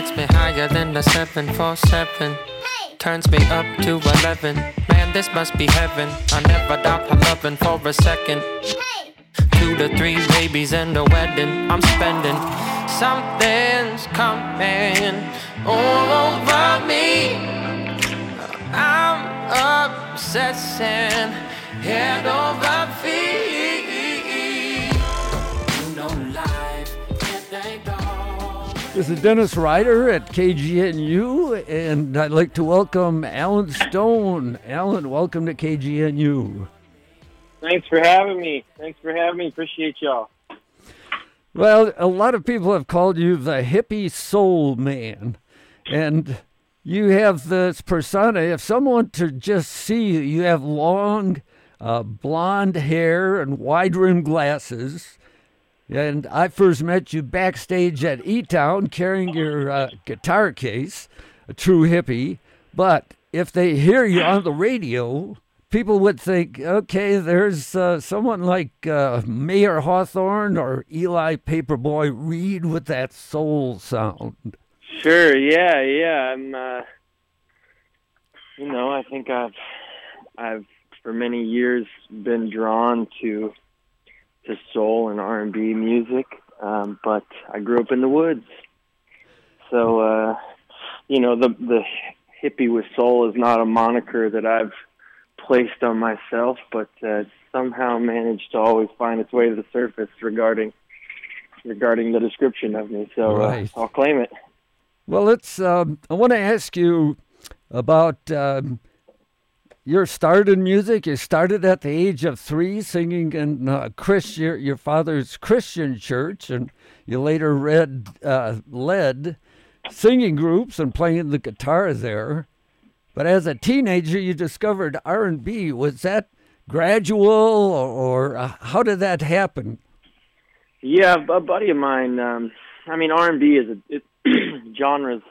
gets me higher than the 747. Turns me up to 11. Man, this must be heaven. I never doubt her loving for a second. Two to three babies and a wedding. I'm spending. Something's coming all over me. I'm obsessing head over This is Dennis Rider at KGNU, and I'd like to welcome Allen Stone. Allen, welcome to KGNU. Thanks for having me. Thanks for having me. Appreciate y'all. Well, a lot of people have called you the hippie soul man, and you have this persona. If someone to just see you, you have long uh, blonde hair and wide rimmed glasses. And I first met you backstage at E Town carrying your uh, guitar case, a true hippie. But if they hear you on the radio, people would think, okay, there's uh, someone like uh, Mayer Hawthorne or Eli Paperboy Reed with that soul sound. Sure. Yeah. Yeah. I'm. Uh, you know, I think I've, I've for many years been drawn to, to soul and R and B music, um, but I grew up in the woods, so uh, you know the the hippie with soul is not a moniker that I've placed on myself, but uh, somehow managed to always find its way to the surface regarding regarding the description of me. So Right. uh, I'll claim it. Well, let's. Um, I want to ask you about um, your start in music. You started at the age of three, singing in uh, your, your father's Christian church, and you later read uh, led singing groups and playing the guitar there. But as a teenager, you discovered R and B. Was that gradual, or, or uh, how did that happen? Yeah, a buddy of mine. Um, I mean, R and B is a it, genres.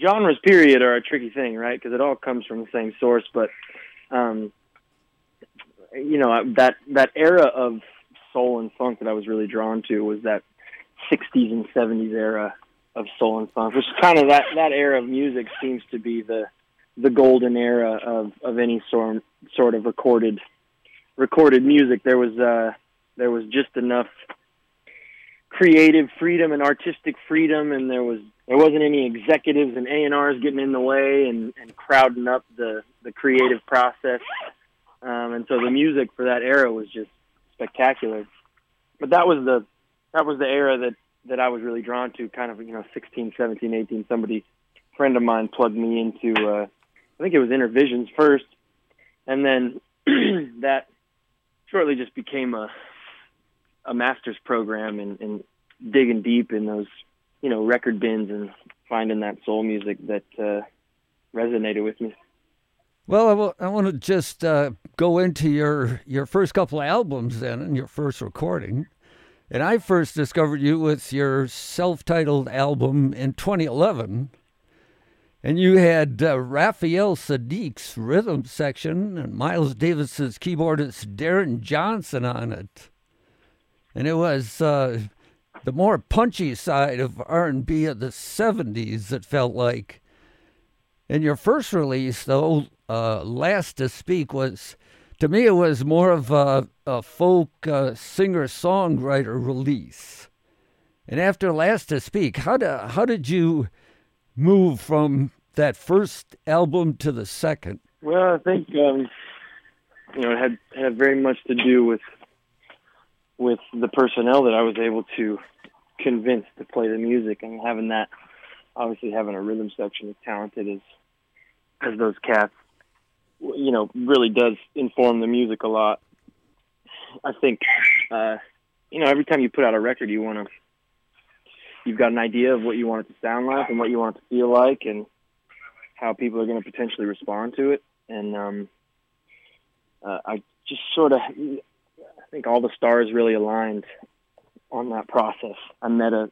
Genres, period, are a tricky thing, right? Because it all comes from the same source. But, um, you know, that that era of soul and funk that I was really drawn to was that '60s and '70s era of soul and funk, which kind of that that era of music seems to be the the golden era of of any sort sort of recorded recorded music. There was uh, there was just enough creative freedom and artistic freedom, and there was there wasn't any executives and A and R's getting in the way and, and crowding up the the creative process. Um, and so the music for that era was just spectacular. But that was the that was the era that that I was really drawn to. Kind of you know 16, 17, 18. Somebody friend of mine plugged me into uh, I think it was Intervisions first, and then that shortly just became a a master's program and, and digging deep in those, you know, record bins and finding that soul music that uh, resonated with me. Well, I wa- I want to just uh, go into your your first couple of albums then, and your first recording. And I first discovered you with your self-titled album in 2011, and you had uh, Raphael Saadiq's rhythm section and Miles Davis's keyboardist Deron Johnson on it, and it was uh, the more punchy side of R&B of the 70s. It felt like. And your first release, though, uh, Last to Speak, was, to me, it was more of a, a folk uh, singer songwriter release. And after Last to Speak, how, do, how did you move from that first album to the second? Well, I think um, you know it had had very much to do with with the personnel that I was able to convince to play the music and having that obviously having a rhythm section as talented as as those cats you know really does inform the music a lot. I think uh you know every time you put out a record you want to you've got an idea of what you want it to sound like and what you want it to feel like and how people are going to potentially respond to it. And um uh, i just sort of think all the stars really aligned on that process. I met a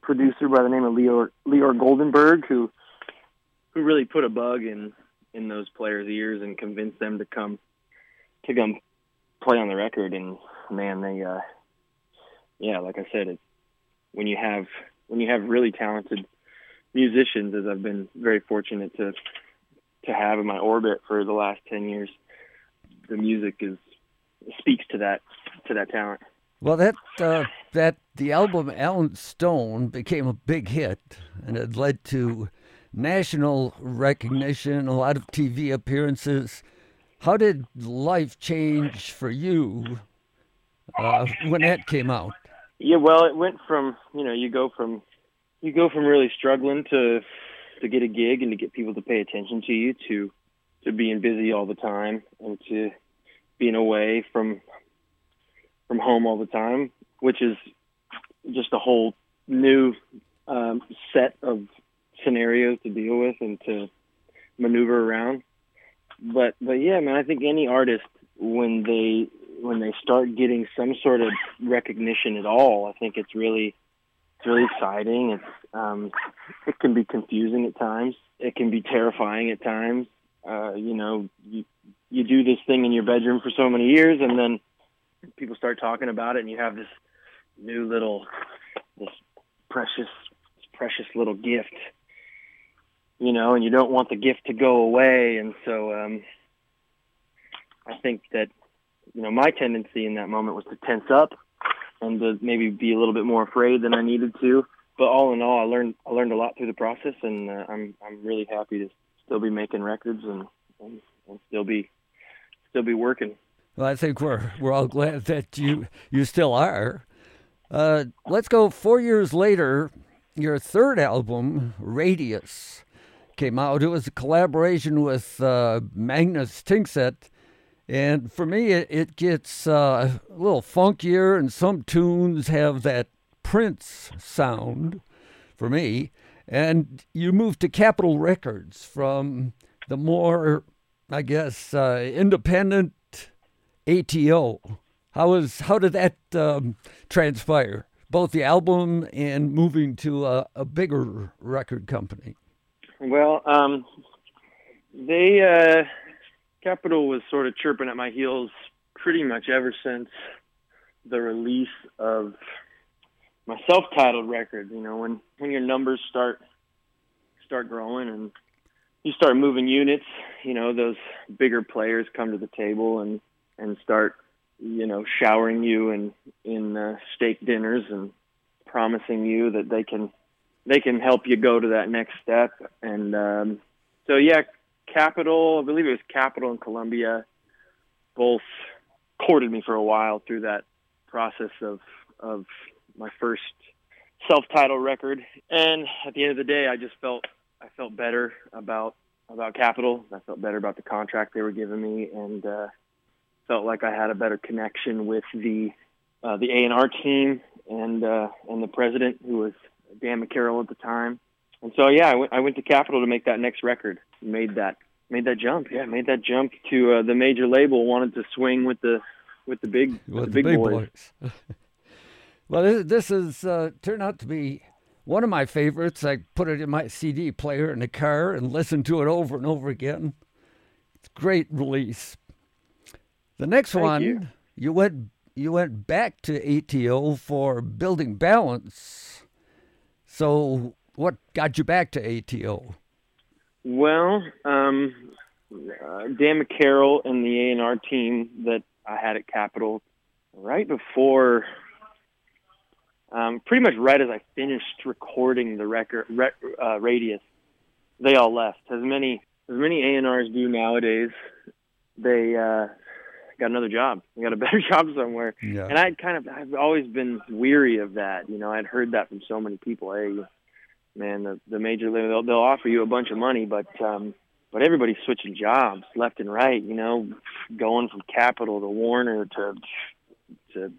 producer by the name of Lior Lior Goldenberg who who really put a bug in in those players' ears and convinced them to come to come play on the record. And man they uh yeah like I said it when you have when you have really talented musicians, as I've been very fortunate to to have in my orbit for the last ten years, the music is speaks to that to that talent. Well, that uh, that the album Allen Stone became a big hit, and it led to national recognition, a lot of TV appearances. How did life change for you uh, when that came out? Yeah, well, it went from you know you go from you go from really struggling to to get a gig and to get people to pay attention to you to to being busy all the time and to being away from from home all the time, which is just a whole new um, set of scenarios to deal with and to maneuver around. But but yeah, man, I think any artist when they when they start getting some sort of recognition at all, I think it's really it's really exciting. It's um, it can be confusing at times. It can be terrifying at times. Uh, you know, you you do this thing in your bedroom for so many years, and then people start talking about it, and you have this new little this precious this precious little gift you know, and you don't want the gift to go away. And so um, I think that, you know, my tendency in that moment was to tense up and to maybe be a little bit more afraid than I needed to. But all in all, I learned I learned a lot through the process, and uh, I'm I'm really happy to still be making records and, and, and still be still be working. Well, I think we're we're all glad that you you still are. Uh, let's go four years later. Your third album, Radius, came out. It was a collaboration with uh, Magnus Tingsek. And for me, it, it gets uh, a little funkier, and some tunes have that Prince sound for me. And you moved to Capitol Records from the more, I guess, uh, independent ATO. How was how did that um, transpire? Both the album and moving to a, a bigger record company. Well, um, they uh, Capitol was sort of chirping at my heels pretty much ever since the release of my self-titled record. You know, when when your numbers start start growing and you start moving units, you know, those bigger players come to the table and and start, you know, showering you in in uh, steak dinners and promising you that they can they can help you go to that next step. And um, so, yeah, Capitol, I believe it was Capitol and Columbia, both courted me for a while through that process of of my first self-titled record. And at the end of the day, I just felt I felt better about about Capitol. I felt better about the contract they were giving me, and uh, felt like I had a better connection with the uh, the A and R team and uh, and the president, who was Dan McCarroll at the time. And so yeah, I went I went to Capitol to make that next record. Made that made that jump. Yeah, made that jump to uh, the major label. Wanted to swing with the with the big with, with the, big, big boys. boys. well, this, this is uh, turned out to be one of my favorites. I put it in my CD player in the car and listened to it over and over again. It's a great release. The next Thank one, you. you went you went back to ATO for building balance. So, what got you back to ATO? Well, um, uh, Dan McCarroll and the A and R team that I had at Capitol, right before, um, pretty much right as I finished recording the record re- uh, Radius, they all left. As many as many A and R's do nowadays, they uh, got another job. They got a better job somewhere. Yeah. And I'd kind of I've always been weary of that. You know, I'd heard that from so many people. Hey, man, the the major league they'll they'll offer you a bunch of money, but um but everybody's switching jobs left and right, you know, going from Capitol to Warner to to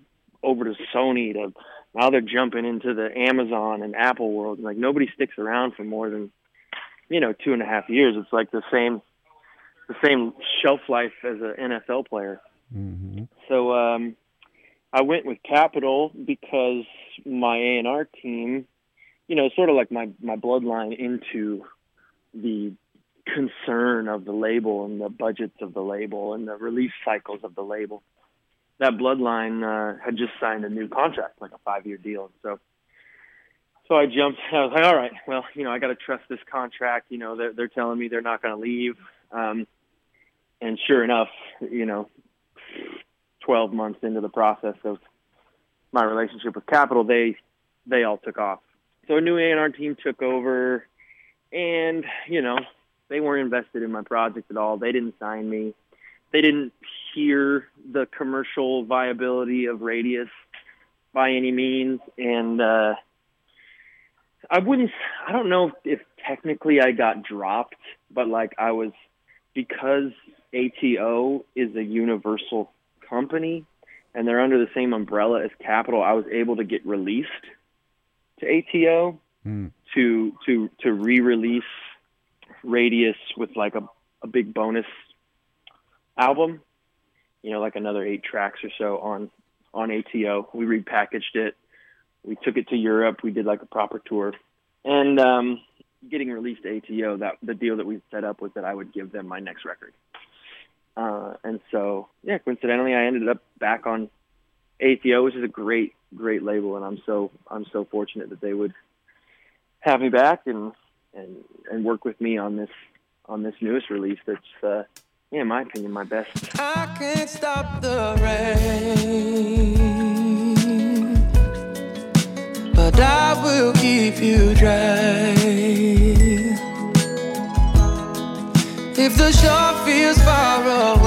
over to Sony to now they're jumping into the Amazon and Apple world. Like nobody sticks around for more than you know two and a half years. It's like the same the same shelf life as an NFL player. Mm-hmm. So um, I went with Capitol because my A and R team, you know, sort of like my my bloodline into the concern of the label and the budgets of the label and the release cycles of the label. That bloodline uh, had just signed a new contract, like a five year deal. So so I jumped. I was like, all right, well, you know, I got to trust this contract. You know, they're they're telling me they're not going to leave. Um, and sure enough, you know, 12 months into the process of my relationship with Capitol, they they all took off. So a new A&R team took over, and you know, they weren't invested in my project at all. They didn't sign me. They didn't hear the commercial viability of Radius by any means, and uh, I wouldn't. I don't know if, if technically I got dropped, but like I was because ATO is a universal company and they're under the same umbrella as Capitol. I was able to get released to ATO Hmm. to to to re-release Radius with like a a big bonus album, you know, like another eight tracks or so on on ATO. We repackaged it. We took it to Europe. We did like a proper tour, and um, getting released to ATO. That the deal that we set up was that I would give them my next record. Uh, and so, yeah, coincidentally, I ended up back on ATO, which is a great, great label, and I'm so I'm so fortunate that they would have me back and and and work with me on this on this newest release. That's uh, yeah, in my opinion, my best. I can't stop the rain, but I will keep you dry. If the shore feels far away,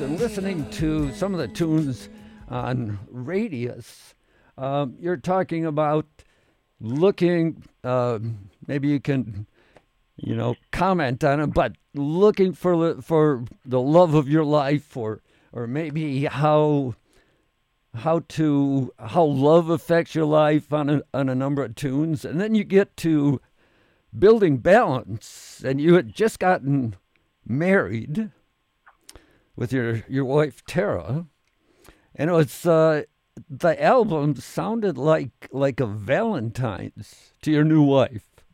and listening to some of the tunes on Radius. Um, you're talking about looking, uh, maybe you can, you know, comment on it, but looking for for the love of your life or, or maybe how how to how love affects your life on a, on a number of tunes and then you get to building balance and you had just gotten married with your your wife Tara and it was uh, the album sounded like like a Valentine's to your new wife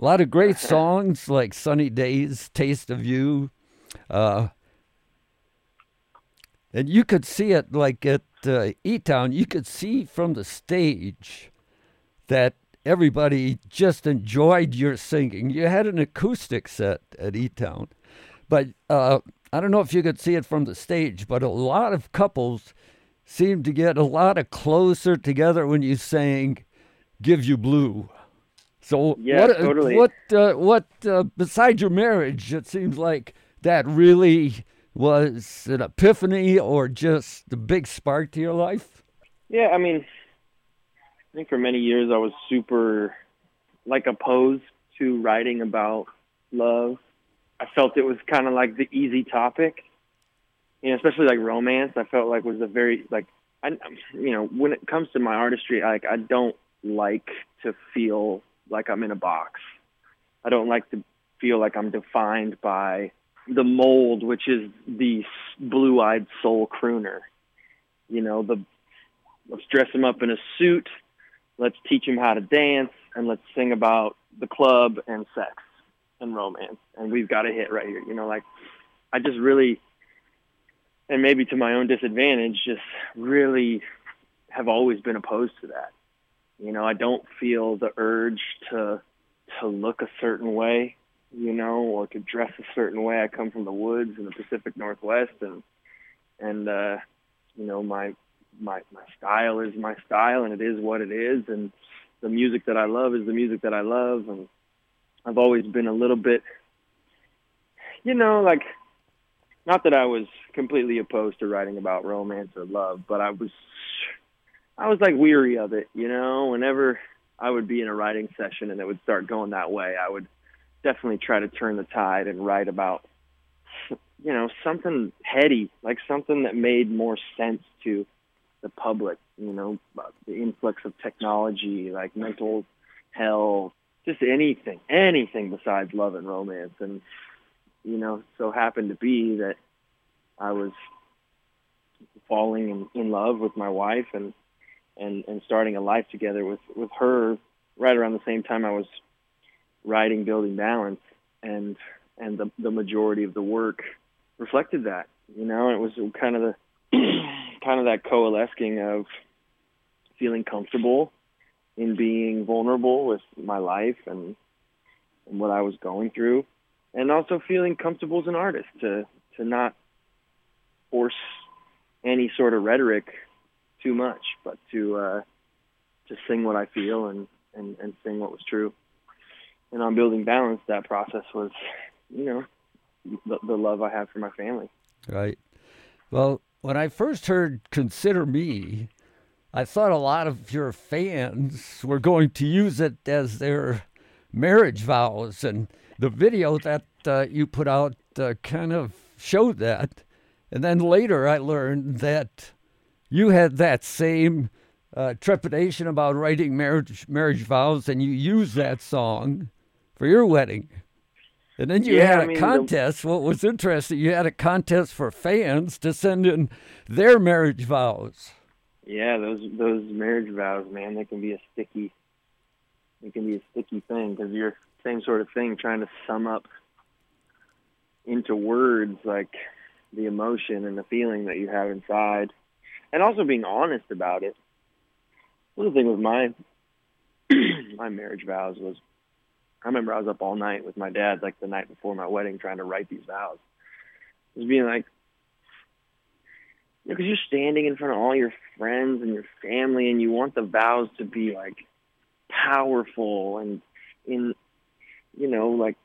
a lot of great songs like Sunny Days Taste of You uh, and you could see it like at uh, E-Town you could see from the stage that everybody just enjoyed your singing. You had an acoustic set at E Town, but uh, I don't know if you could see it from the stage, but a lot of couples seemed to get a lot of closer together when you sang "Give You Blue." So Yeah, what? totally. What? Uh, what? Uh, besides your marriage, it seems like that really was an epiphany or just the big spark to your life. Yeah, I mean, I think for many years I was super like opposed to writing about love. I felt it was kind of like the easy topic, you know, especially like romance. I felt like was a very like I, you know, when it comes to my artistry, like I don't like to feel like I'm in a box. I don't like to feel like I'm defined by the mold, which is the blue-eyed soul crooner. You know, the let's dress him up in a suit, let's teach him how to dance, and let's sing about the club and sex and romance. And we've got a hit right here. You know, like I just really, and maybe to my own disadvantage, just really have always been opposed to that. You know, I don't feel the urge to to look a certain way, you know, or to dress a certain way. I come from the woods in the Pacific Northwest, and and uh, you know my my my style is my style, and it is what it is, and the music that I love is the music that I love, and I've always been a little bit, you know, like not that I was completely opposed to writing about romance or love, but I was I was like weary of it, you know, whenever I would be in a writing session and it would start going that way, I would definitely try to turn the tide and write about you know something heady, like something that made more sense to the public. You know, the influx of technology, like mental health, just anything, anything besides love and romance. And you know, so happened to be that I was falling in, in love with my wife and and and starting a life together with with her right around the same time I was writing building balance and and the the majority of the work reflected that you know it was kind of the kind of that coalescing of feeling comfortable in being vulnerable with my life and and what I was going through and also feeling comfortable as an artist to to not force any sort of rhetoric too much, but to uh, to sing what I feel and, and and sing what was true. And on building balance, that process was, you know, the, the love I have for my family. Right. Well, when I first heard "Consider Me," I thought a lot of your fans were going to use it as their marriage vows, and the video that uh, you put out uh, kind of showed that. And then later I learned that you had that same uh, trepidation about writing marriage marriage vows, and you used that song for your wedding. And then you Yeah, had a I mean, the- contest. What was interesting, you had a contest for fans to send in their marriage vows. Yeah, those those marriage vows, man, they can be a sticky, it can be a sticky thing because you're same sort of thing, trying to sum up into words like the emotion and the feeling that you have inside, and also being honest about it. The thing with my my marriage vows was, I remember I was up all night with my dad, like the night before my wedding, trying to write these vows. Just being like, because you're standing in front of all your friends and your family, and you want the vows to be like powerful and in, you know, like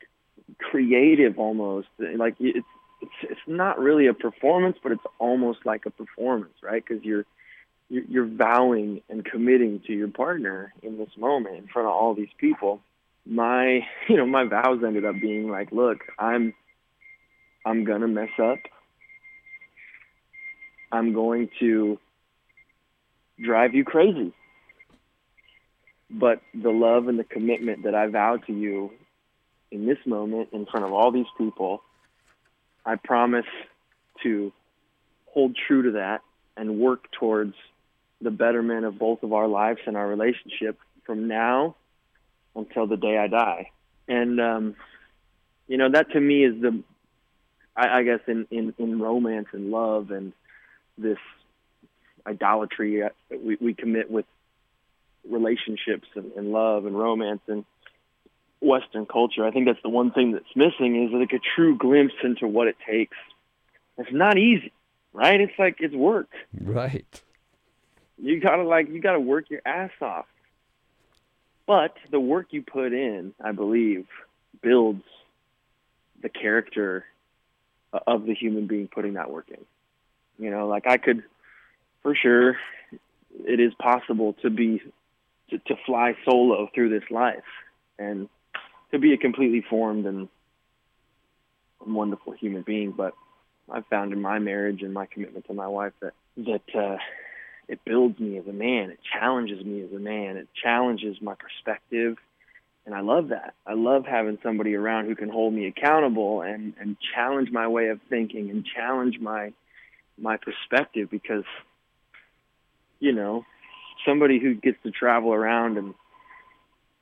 creative almost. Like it's it's it's not really a performance, but it's almost like a performance, right? Because you're you're vowing and committing to your partner in this moment in front of all these people. My you know my vows ended up being like, look, I'm I'm gonna mess up. I'm going to drive you crazy. But the love and the commitment that I vow to you in this moment in front of all these people, I promise to hold true to that and work towards the betterment of both of our lives and our relationship from now until the day I die. And um, you know, that to me is the I, I guess in, in, in romance and love and this idolatry uh, we, we commit with relationships and, and love and romance and Western culture. I think that's the one thing that's missing is like a true glimpse into what it takes. It's not easy, right? It's like it's work. Right. You gotta like you gotta work your ass off. But the work you put in, I believe, builds the character uh, of the human being putting that work in. You know, like I could, for sure, it is possible to be to, to fly solo through this life and to be a completely formed and wonderful human being. But I've found in my marriage and my commitment to my wife that that uh, it builds me as a man. It challenges me as a man. It challenges my perspective, and I love that. I love having somebody around who can hold me accountable and and challenge my way of thinking and challenge my my perspective because you know somebody who gets to travel around and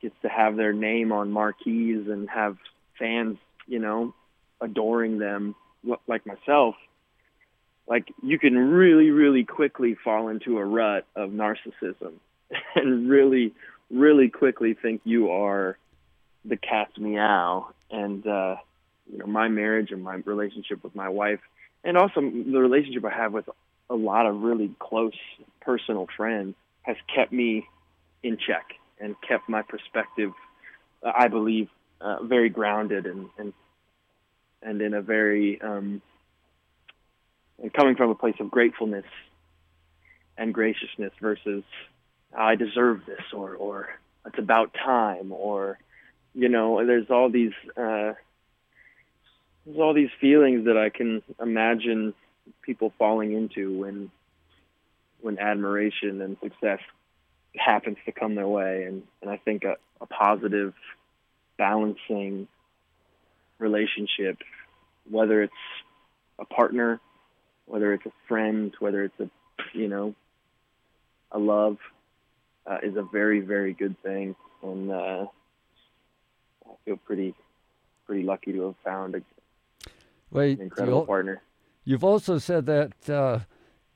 gets to have their name on marquees and have fans, you know, adoring them like myself, like you can really, really quickly fall into a rut of narcissism and really, really quickly think you are the cat's meow. And, uh, you know, my marriage and my relationship with my wife, and also the relationship I have with a lot of really close personal friends, has kept me in check and kept my perspective, I believe, uh, very grounded and, and and in a very um, and coming from a place of gratefulness and graciousness versus I deserve this or or it's about time or you know, there's all these uh, there's all these feelings that I can imagine people falling into when when admiration and success happens to come their way. And, and I think a, a positive balancing relationship whether it's a partner whether it's a friend whether it's a you know a love uh, is a very very good thing. And uh, I feel pretty pretty lucky to have found a, Wait, an incredible partner You've also said that uh,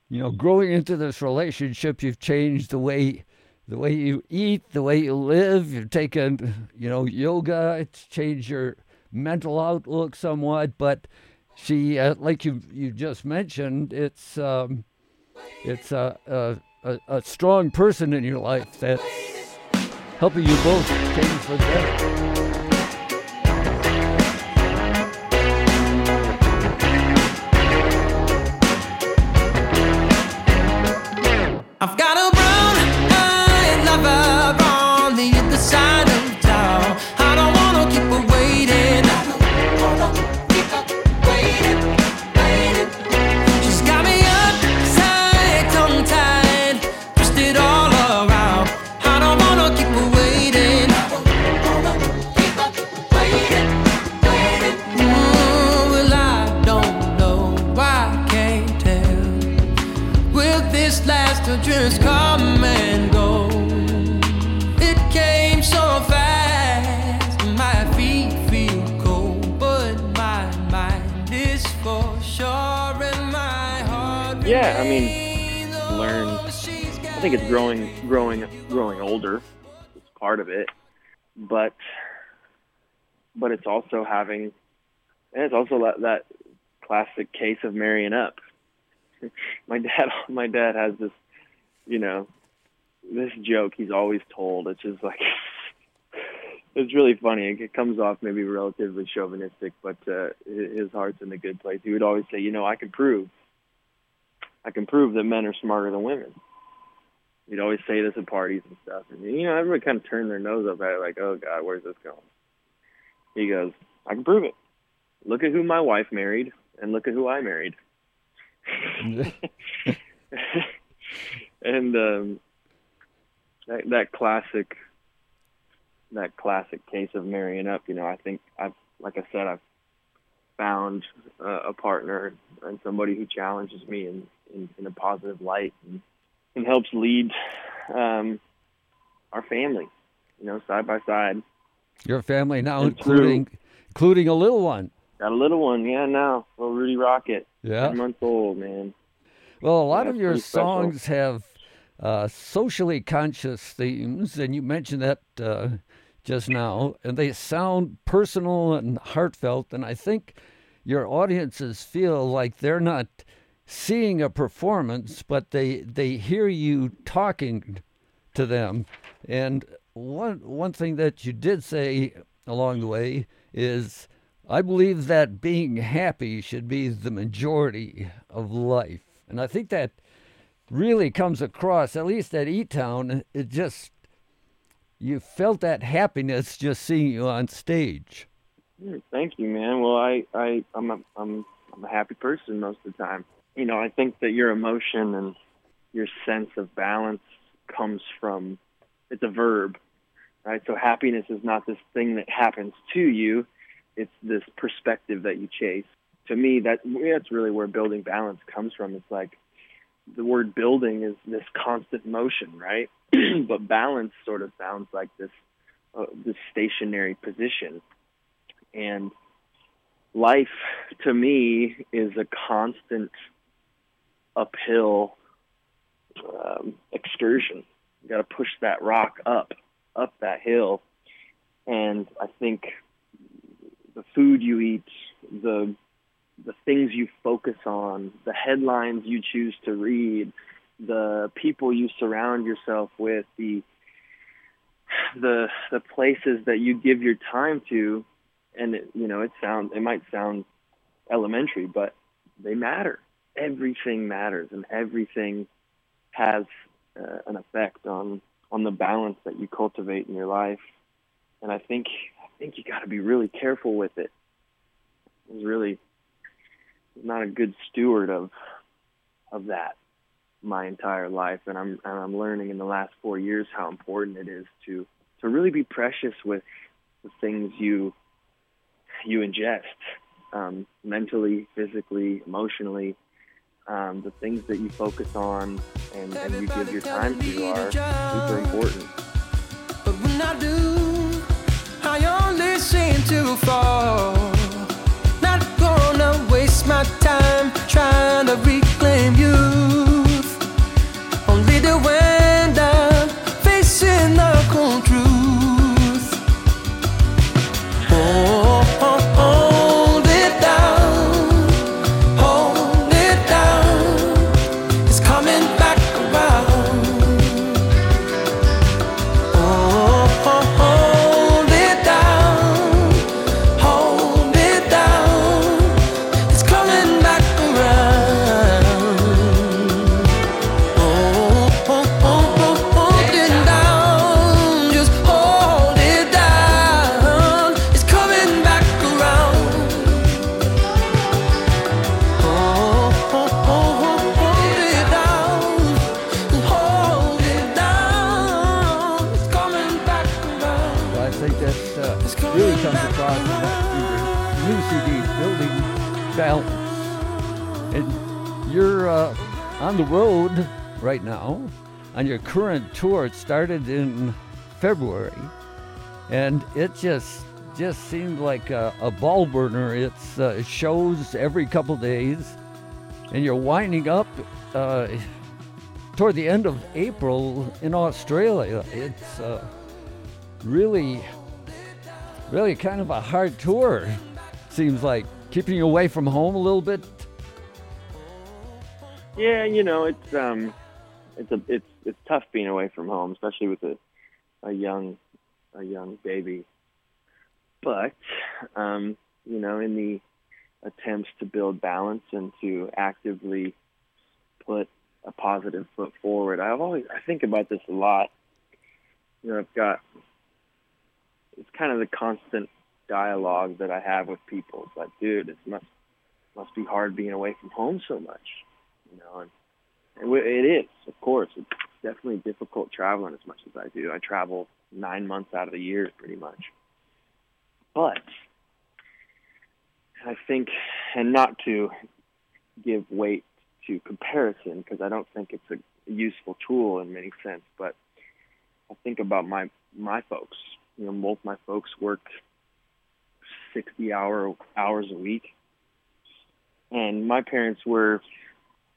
you know growing into this relationship, you've changed the way the way you eat, the way you live. You've taken you know yoga. It's changed your mental outlook somewhat. But she, uh, like you you just mentioned, it's um, it's a, a, a strong person in your life that's helping you both change for the better. Think it's growing, growing, growing older. It's part of it, but but it's also having, and it's also that, that classic case of marrying up. my dad, my dad has this, you know, this joke he's always told. It's just like it's really funny. It comes off maybe relatively chauvinistic, but uh, his heart's in a good place. He would always say, you know, I can prove, I can prove that men are smarter than women he'd always say this at parties and stuff. And you know, everybody kind of turned their nose up at it, like, "Oh God, where's this going?" He goes, "I can prove it. Look at who my wife married, and look at who I married." and um, that, that classic, that classic case of marrying up. You know, I think I've, like I said, I've found uh, a partner and somebody who challenges me in, in, in a positive light. And, and helps lead um, our family, you know, side by side. Your family now, including including a little one. Got a little one, yeah. Now, little Rudy Rocket, yeah, ten months old, man. Well, a lot of your songs have uh, socially conscious themes, and you mentioned that uh, just now, and they sound personal and heartfelt. And I think your audiences feel like they're not seeing a performance, but they they hear you talking to them. And one one thing that you did say along the way is I believe that being happy should be the majority of life. And I think that really comes across, at least at E Town, it just you felt that happiness just seeing you on stage. Mm, thank you, man. Well, I, I, I'm a, I'm, I'm a happy person most of the time you know, I think that your emotion and your sense of balance comes from it's a verb, right? So happiness is not this thing that happens to you; it's this perspective that you chase. To me, that that's really where building balance comes from. It's like the word building is this constant motion, right? but balance sort of sounds like this uh, this stationary position, and life to me is a constant uphill um, excursion. You got to push that rock up, up that hill. And I think the food you eat, the the things you focus on, the headlines you choose to read, the people you surround yourself with, the the the places that you give your time to, and it, you know it sounds it might sound elementary, but they matter everything matters and everything has uh, an effect on on the balance that you cultivate in your life. And I think I think you got to be really careful with it. I was really not a good steward of of that my entire life, and I'm and I'm learning in the last four years how important it is to to really be precious with the things you you ingest, um, mentally, physically, emotionally. Um, the things that you focus on and, and you give your time to are super important. But when I do, I only seem to fall. Not gonna waste my time trying to reclaim youth. New CD, Building Balance. And you're uh, on the road right now on your current tour. It started in February, and it just just seemed like a, a ball burner. It's uh, it shows every couple days, and you're winding up uh, toward the end of April in Australia. It's uh, really, really kind of a hard tour. Seems like keeping you away from home a little bit. Yeah, you know, it's um, it's a it's it's tough being away from home, especially with a a young a young baby. But um, you know, in the attempts to build balance and to actively put a positive foot forward, I've always I think about this a lot. You know, I've got it's kind of the constant dialogue that I have with people. It's like, dude, it must must be hard being away from home so much you know, and, and it is, of course. It's definitely difficult traveling as much as I do. I travel nine months out of the year, pretty much. But I think, and not to give weight to comparison, because I don't think it's a useful tool in many sense. But I think about my my folks. You know, both my folks work sixty hour hours a week, and my parents were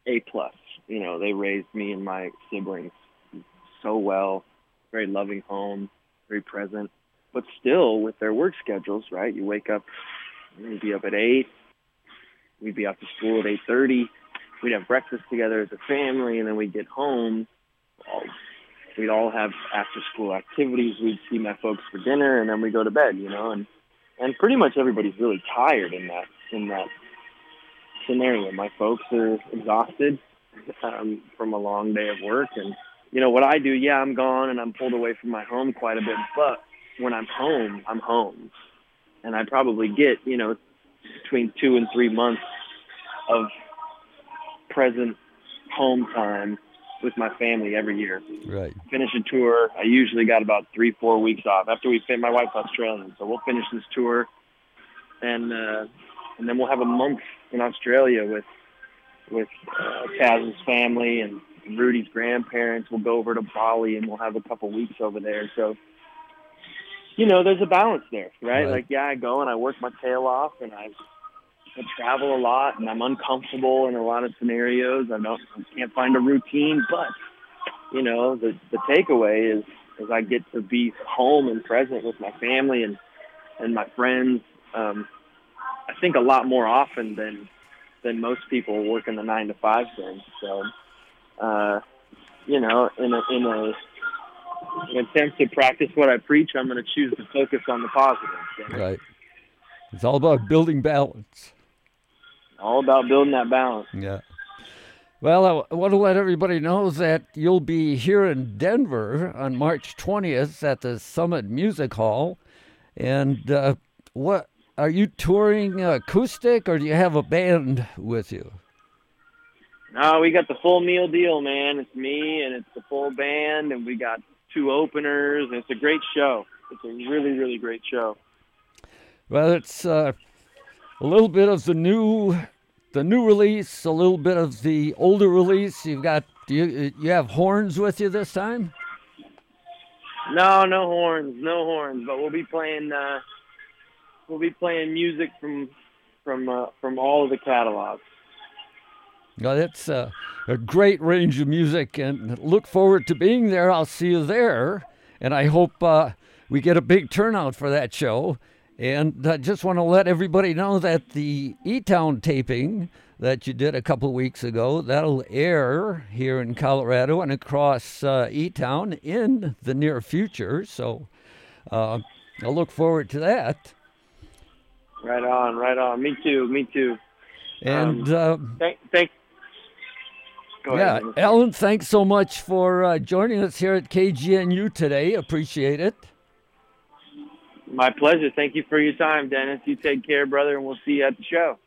a plus. You know, they raised me and my siblings so well, very loving home, very present. But still, with their work schedules, right? You wake up, you'd be up at eight. We'd be off to school at eight thirty. We'd have breakfast together as a family, and then we'd get home. We'd all have after school activities. We'd see my folks for dinner, and then we go to bed. You know, and and pretty much everybody's really tired in that in that scenario. My folks are exhausted um, from a long day of work, and you know what I do. Yeah, I'm gone and I'm pulled away from my home quite a bit, but when I'm home, I'm home, and I probably get you know between two and three months of present home time with my family every year. Right. Finish a tour. I usually got about three, four weeks off after we fit. My wife's Australian, so we'll finish this tour, and uh, and then we'll have a month in Australia with with uh, Taz's family and Rudy's grandparents. We'll go over to Bali and we'll have a couple weeks over there. So, you know, there's a balance there, right? Right. Like, yeah, I go and I work my tail off and I, I travel a lot and I'm uncomfortable in a lot of scenarios. I don't, I can't find a routine, but you know, the the takeaway is is I get to be home and present with my family and and my friends. Um, I think a lot more often than than most people working the nine to five thing. So, uh, you know, in a in a an attempt to practice what I preach, I'm going to choose to focus on the positive. Right. It's all about building balance. All about building that balance. Yeah. Well, I want to let everybody know that you'll be here in Denver on March 20th at the Summit Music Hall. And uh, what are you touring acoustic, or do you have a band with you? No, we got the full meal deal, man. It's me and it's the full band, and we got two openers, and it's a great show. It's a really, really great show. Well, it's uh, a little bit of the new, the new release, a little bit of the older release. You've got do you you have horns with you this time? No, no horns, no horns. But we'll be playing. Uh, we'll be playing music from from uh, from all of the catalogs. Well, that's uh, a great range of music, and look forward to being there. I'll see you there, and I hope uh, we get a big turnout for that show. And I just want to let everybody know that the E Town taping that you did a couple weeks ago that'll air here in Colorado and across uh, E Town in the near future. So uh, I look forward to that. Right on, right on. Me too, me too. And um, uh, thank, thank yeah, ahead. Allen, thanks so much for uh, joining us here at KGNU today. Appreciate it. My pleasure. Thank you for your time, Dennis. You take care, brother, and we'll see you at the show.